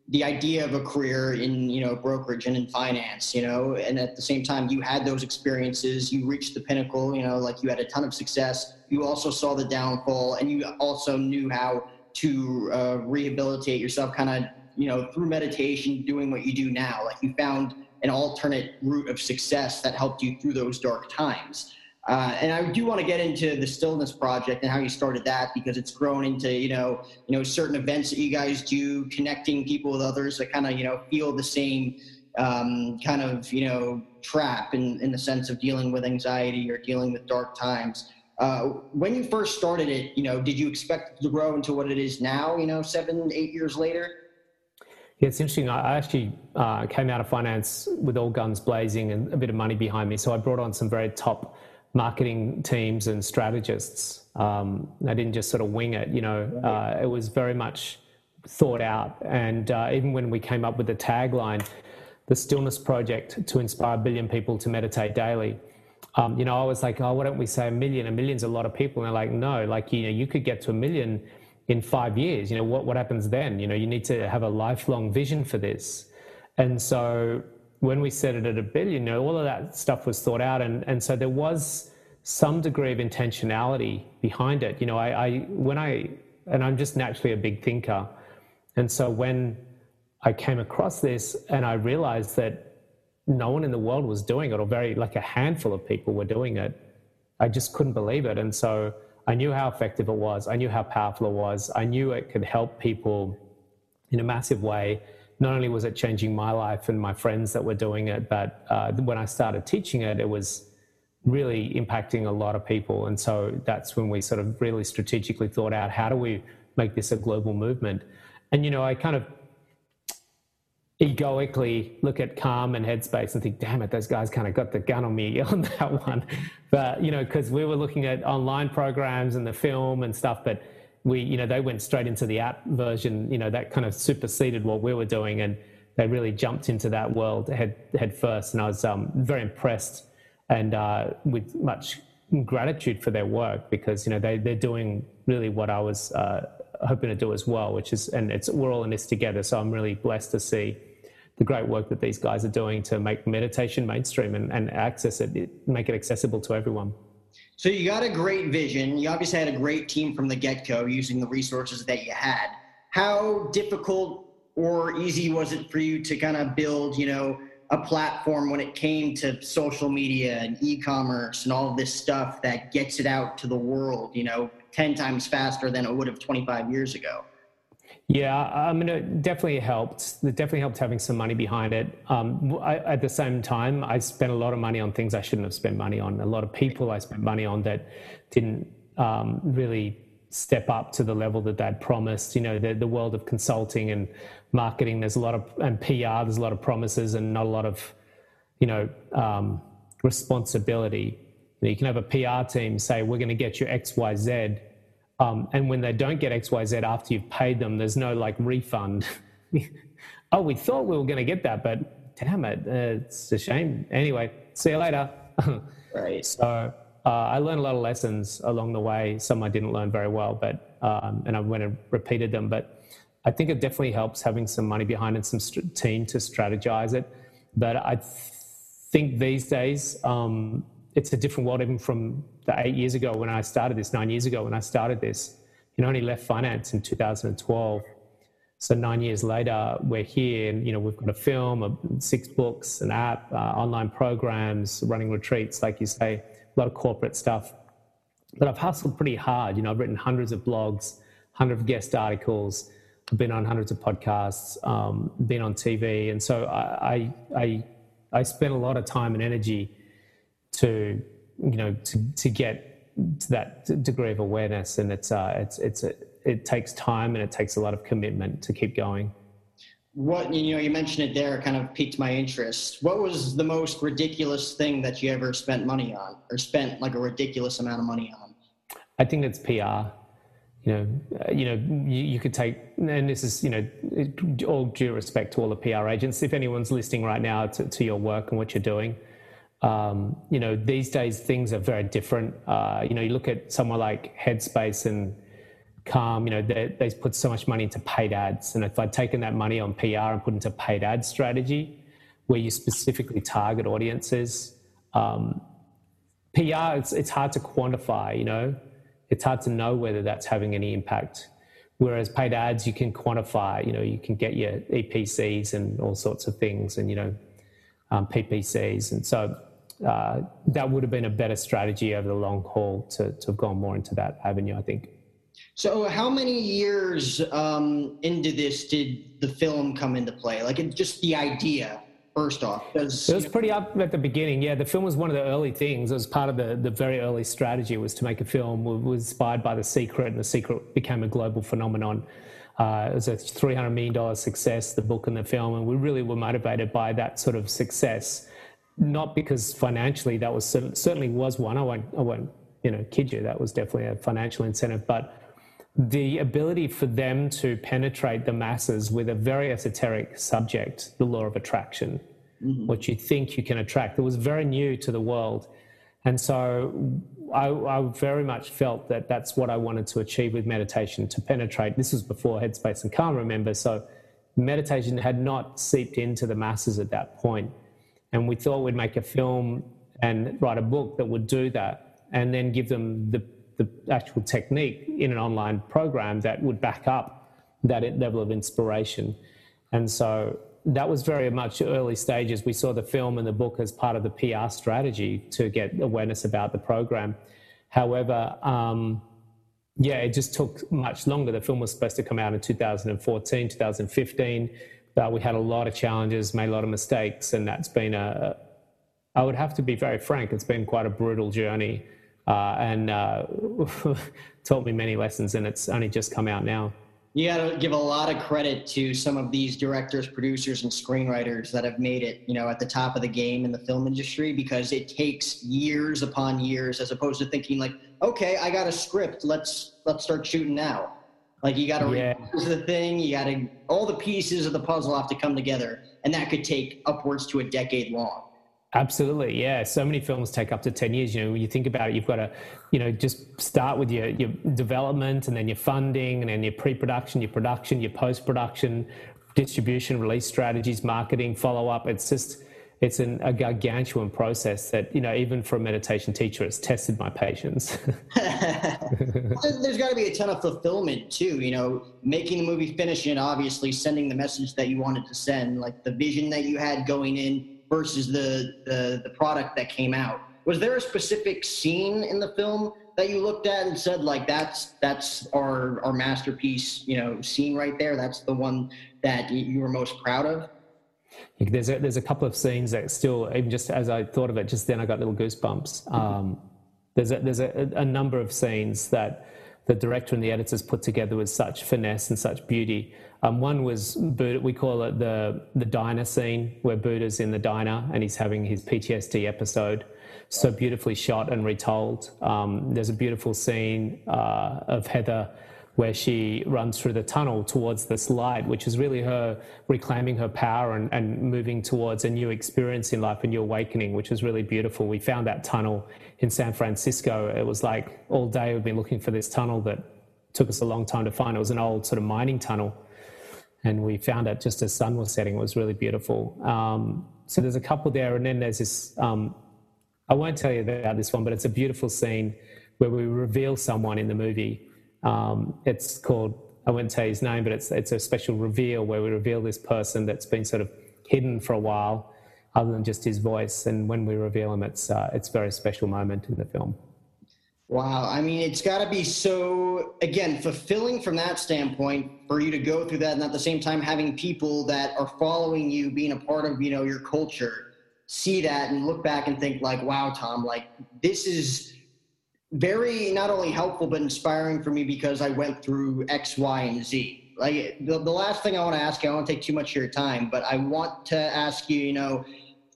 the idea of a career in, you know, brokerage and in finance, you know, and at the same time, you had those experiences, you reached the pinnacle, you know, like you had a ton of success. You also saw the downfall, and you also knew how to uh, rehabilitate yourself, kind of, you know, through meditation, doing what you do now. Like you found an alternate route of success that helped you through those dark times. Uh, and I do want to get into the Stillness Project and how you started that because it's grown into you know you know certain events that you guys do, connecting people with others that kind of you know feel the same um, kind of you know trap in in the sense of dealing with anxiety or dealing with dark times. Uh, when you first started it, you know, did you expect to grow into what it is now? You know, seven, eight years later. Yeah, it's interesting. I actually uh, came out of finance with all guns blazing and a bit of money behind me, so I brought on some very top marketing teams and strategists. Um, I didn't just sort of wing it, you know, uh, it was very much thought out. And uh, even when we came up with the tagline, the Stillness Project to inspire a billion people to meditate daily. Um, you know, I was like, oh, why don't we say a million? A million's a lot of people. And they're like, no, like, you know, you could get to a million in five years. You know, what, what happens then? You know, you need to have a lifelong vision for this. And so when we set it at a billion, you know, all of that stuff was thought out, and and so there was some degree of intentionality behind it. You know, I, I when I and I'm just naturally a big thinker, and so when I came across this and I realized that no one in the world was doing it, or very like a handful of people were doing it, I just couldn't believe it, and so I knew how effective it was. I knew how powerful it was. I knew it could help people in a massive way not only was it changing my life and my friends that were doing it, but uh, when I started teaching it, it was really impacting a lot of people. And so that's when we sort of really strategically thought out how do we make this a global movement. And, you know, I kind of egoically look at Calm and Headspace and think, damn it, those guys kind of got the gun on me on that one. But, you know, because we were looking at online programs and the film and stuff, but we, you know, they went straight into the app version. You know, that kind of superseded what we were doing, and they really jumped into that world head head first. And I was um, very impressed and uh, with much gratitude for their work because you know they they're doing really what I was uh, hoping to do as well, which is and it's we're all in this together. So I'm really blessed to see the great work that these guys are doing to make meditation mainstream and, and access it, make it accessible to everyone. So you got a great vision. You obviously had a great team from the get go using the resources that you had. How difficult or easy was it for you to kind of build, you know, a platform when it came to social media and e-commerce and all this stuff that gets it out to the world, you know, 10 times faster than it would have 25 years ago? Yeah, I mean, it definitely helped. It definitely helped having some money behind it. Um, I, at the same time, I spent a lot of money on things I shouldn't have spent money on. A lot of people I spent money on that didn't um, really step up to the level that they'd promised. You know, the, the world of consulting and marketing, there's a lot of, and PR, there's a lot of promises and not a lot of, you know, um, responsibility. You can have a PR team say, we're going to get you X, Y, Z um, and when they don't get XYZ after you've paid them, there's no like refund. oh, we thought we were going to get that, but damn it, uh, it's a shame. Anyway, see you later. right. So uh, I learned a lot of lessons along the way. Some I didn't learn very well, but um, and I went and repeated them. But I think it definitely helps having some money behind and some st- team to strategize it. But I th- think these days um, it's a different world even from the eight years ago when I started this, nine years ago when I started this. You know, only left finance in 2012. So nine years later, we're here, and you know, we've got a film, six books, an app, uh, online programs, running retreats, like you say, a lot of corporate stuff. But I've hustled pretty hard. You know, I've written hundreds of blogs, hundreds of guest articles, I've been on hundreds of podcasts, um, been on TV, and so I, I, I, I spent a lot of time and energy to you know to, to get to that degree of awareness and it's uh, it's it's a, it takes time and it takes a lot of commitment to keep going. What you know you mentioned it there kind of piqued my interest. What was the most ridiculous thing that you ever spent money on or spent like a ridiculous amount of money on? I think it's pr you know uh, you know you, you, could take and this is you know all due respect to all the pr agents. If anyone's listening right now to, to your work and what you're doing um, you know, these days things are very different. Uh, you know, you look at somewhere like Headspace and Calm, you know, they, they put so much money into paid ads. And if I'd taken that money on PR and put into paid ad strategy, where you specifically target audiences, um, PR, it's, it's hard to quantify, you know, it's hard to know whether that's having any impact. Whereas paid ads, you can quantify, you know, you can get your EPCs and all sorts of things and, you know, um, PPCs. And so uh, that would have been a better strategy over the long haul to, to have gone more into that avenue, I think. So, how many years um, into this did the film come into play? Like, just the idea, first off. It was pretty up at the beginning. Yeah, the film was one of the early things. It was part of the, the very early strategy was to make a film. It was inspired by The Secret, and The Secret became a global phenomenon. Uh, it was a $300 million success, the book and the film, and we really were motivated by that sort of success not because financially that was certainly was one. I won't, I won't, you know, kid you. That was definitely a financial incentive, but the ability for them to penetrate the masses with a very esoteric subject, the law of attraction, mm-hmm. what you think you can attract, it was very new to the world. And so I, I, very much felt that that's what I wanted to achieve with meditation to penetrate. This was before Headspace and Calm, remember? So meditation had not seeped into the masses at that point. And we thought we'd make a film and write a book that would do that and then give them the, the actual technique in an online program that would back up that level of inspiration. And so that was very much early stages. We saw the film and the book as part of the PR strategy to get awareness about the program. However, um, yeah, it just took much longer. The film was supposed to come out in 2014, 2015 uh, we had a lot of challenges, made a lot of mistakes, and that's been a, I would have to be very frank, it's been quite a brutal journey uh, and uh, taught me many lessons, and it's only just come out now. You got to give a lot of credit to some of these directors, producers, and screenwriters that have made it, you know, at the top of the game in the film industry because it takes years upon years, as opposed to thinking like, okay, I got a script, let's let's start shooting now. Like you got to yeah. the thing, you got to all the pieces of the puzzle have to come together, and that could take upwards to a decade long. Absolutely, yeah. So many films take up to ten years. You know, when you think about it, you've got to, you know, just start with your your development, and then your funding, and then your pre-production, your production, your post-production, distribution, release strategies, marketing, follow up. It's just it's an, a gargantuan process that you know even for a meditation teacher it's tested my patience there's got to be a ton of fulfillment too you know making the movie finishing obviously sending the message that you wanted to send like the vision that you had going in versus the the, the product that came out Was there a specific scene in the film that you looked at and said like that's that's our our masterpiece, you know, scene right there. That's the one that you were most proud of. There's a, there's a couple of scenes that still, even just as I thought of it, just then I got little goosebumps. Um, there's a, there's a, a number of scenes that the director and the editors put together with such finesse and such beauty. Um, one was Buddha, we call it the the diner scene, where Buddha's in the diner and he's having his PTSD episode. So beautifully shot and retold. Um, there's a beautiful scene uh, of Heather where she runs through the tunnel towards this light, which is really her reclaiming her power and, and moving towards a new experience in life, a new awakening, which is really beautiful. We found that tunnel in San Francisco. It was like all day we've been looking for this tunnel that took us a long time to find. It was an old sort of mining tunnel. And we found it just as sun was setting. It was really beautiful. Um, so there's a couple there. And then there's this, um, I won't tell you about this one, but it's a beautiful scene where we reveal someone in the movie um, it's called, I won't say his name, but it's, it's a special reveal where we reveal this person that's been sort of hidden for a while, other than just his voice. And when we reveal him, it's, uh, it's a very special moment in the film. Wow. I mean, it's got to be so, again, fulfilling from that standpoint for you to go through that and at the same time having people that are following you, being a part of, you know, your culture, see that and look back and think like, wow, Tom, like this is very not only helpful but inspiring for me because I went through X, Y, and Z. Like the, the last thing I want to ask you, I don't take too much of your time, but I want to ask you, you know,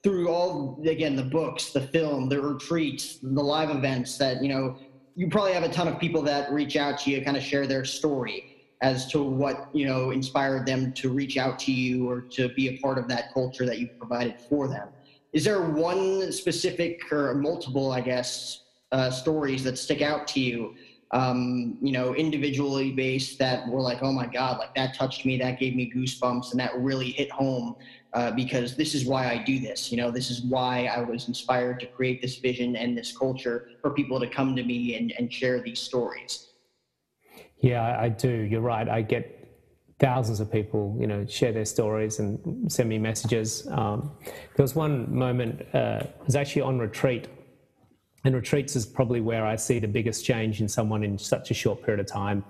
through all again the books, the film, the retreats, the live events that you know, you probably have a ton of people that reach out to you, kind of share their story as to what you know inspired them to reach out to you or to be a part of that culture that you provided for them. Is there one specific or multiple, I guess, uh, stories that stick out to you um, you know individually based that were like oh my god like that touched me that gave me goosebumps and that really hit home uh, because this is why i do this you know? This is why i was inspired to create this vision and this culture for people to come to me and, and share these stories. Yeah i do. You're right. I get thousands of people, you know, share their stories and send me messages. Um, there was one moment, uh, I was actually on retreat and retreats is probably where I see the biggest change in someone in such a short period of time.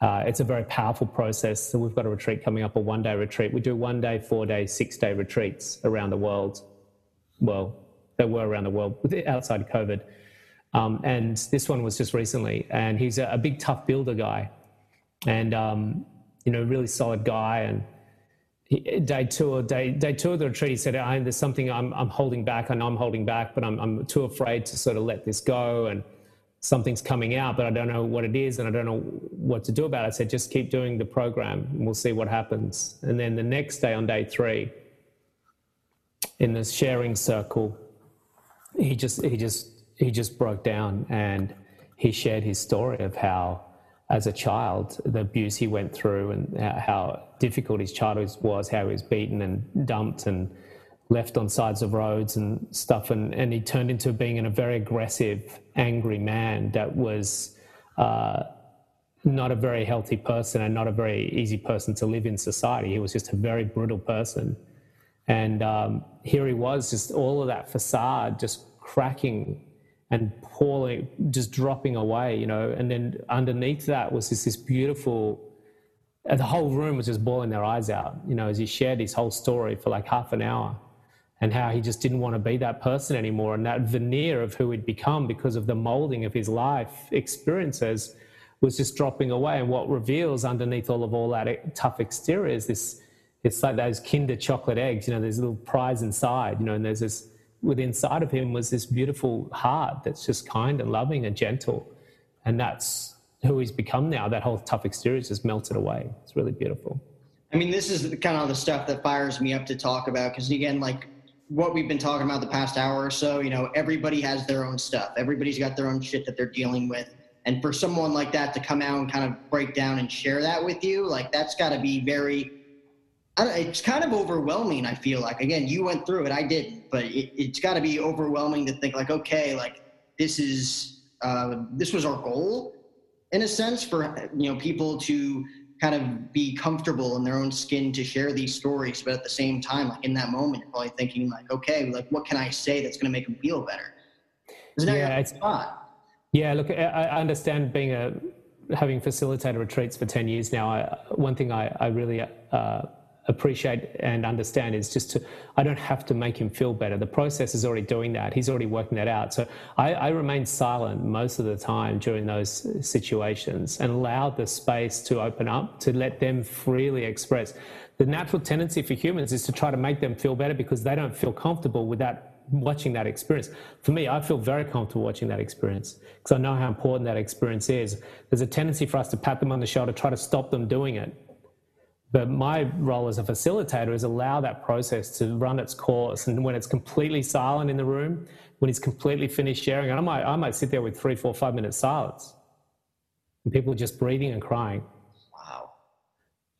Uh, it's a very powerful process. So we've got a retreat coming up, a one day retreat. We do one day, four day, six day retreats around the world. Well, they were around the world outside COVID. Um, and this one was just recently. And he's a, a big, tough builder guy and, um, you know, really solid guy. And day two or day, day two of the retreat, he said, I, there's something I'm, I'm holding back. I know I'm holding back, but I'm, I'm too afraid to sort of let this go. And something's coming out, but I don't know what it is and I don't know what to do about it. I said, just keep doing the program and we'll see what happens. And then the next day on day three, in this sharing circle, he just, he just, he just broke down and he shared his story of how as a child, the abuse he went through and how difficult his childhood was, how he was beaten and dumped and left on sides of roads and stuff. And, and he turned into being a very aggressive, angry man that was uh, not a very healthy person and not a very easy person to live in society. He was just a very brutal person. And um, here he was, just all of that facade just cracking and pouring, just dropping away, you know. And then underneath that was this, this beautiful, the whole room was just bawling their eyes out, you know, as he shared his whole story for like half an hour and how he just didn't want to be that person anymore. And that veneer of who he'd become because of the molding of his life experiences was just dropping away. And what reveals underneath all of all that tough exterior is this, it's like those Kinder chocolate eggs, you know, there's a little prize inside, you know, and there's this, within inside of him was this beautiful heart that's just kind and loving and gentle. And that's who he's become now. That whole tough exterior has just melted away. It's really beautiful. I mean, this is kind of the stuff that fires me up to talk about because, again, like what we've been talking about the past hour or so, you know, everybody has their own stuff. Everybody's got their own shit that they're dealing with. And for someone like that to come out and kind of break down and share that with you, like that's got to be very it's kind of overwhelming. I feel like again, you went through it, I didn't, but it, has got to be overwhelming to think like, okay, like this is uh, this was our goal in a sense for you know people to kind of be comfortable in their own skin to share these stories, but at the same time, like in that moment, you're probably thinking like, okay, like what can I say that's going to make them feel better? yeah, it's spot. Yeah, look, I, I understand being a having facilitated retreats for 10 years now, I, one thing I, I really uh, appreciate and understand is just to, I don't have to make him feel better. The process is already doing that. He's already working that out. So I, I remain silent most of the time during those situations and allow the space to open up to let them freely express. The natural tendency for humans is to try to make them feel better because they don't feel comfortable with that watching that experience. For me, I feel very comfortable watching that experience because I know how important that experience is. There's a tendency for us to pat them on the shoulder, try to stop them doing it. But my role as a facilitator is allow that process to run its course. And when it's completely silent in the room, when he's completely finished sharing, and I might, I might sit there with three, four, five minutes silence. And people are just breathing and crying. Wow.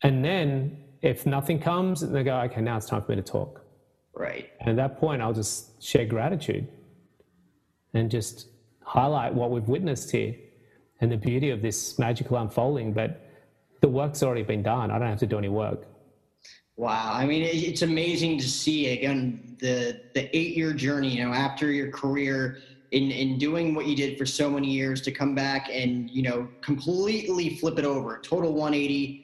And then if nothing comes, they go, okay, now it's time for me to talk. Right. And at that point, I'll just share gratitude and just highlight what we've witnessed here and the beauty of this magical unfolding. But the work's already been done. I don't have to do any work. Wow. I mean, it's amazing to see again the the eight year journey. You know, after your career in in doing what you did for so many years, to come back and you know completely flip it over, total 180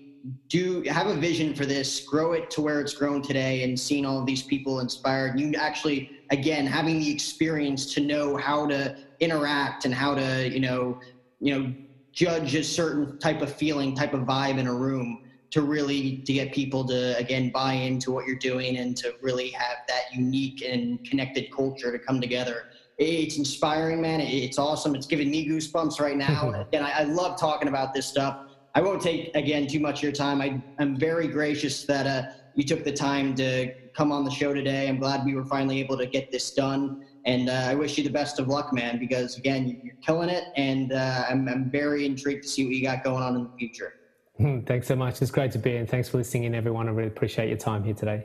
do have a vision for this, grow it to where it's grown today, and seeing all of these people inspired. You actually, again, having the experience to know how to interact and how to, you know, you know, judge a certain type of feeling, type of vibe in a room to really to get people to again buy into what you're doing and to really have that unique and connected culture to come together. It's inspiring man. It's awesome. It's giving me goosebumps right now. And I, I love talking about this stuff. I won't take again too much of your time. I, am very gracious that uh, you took the time to come on the show today. I'm glad we were finally able to get this done, and uh, I wish you the best of luck, man. Because again, you're killing it, and uh, I'm, I'm very intrigued to see what you got going on in the future. Thanks so much. It's great to be here, and thanks for listening in, everyone. I really appreciate your time here today.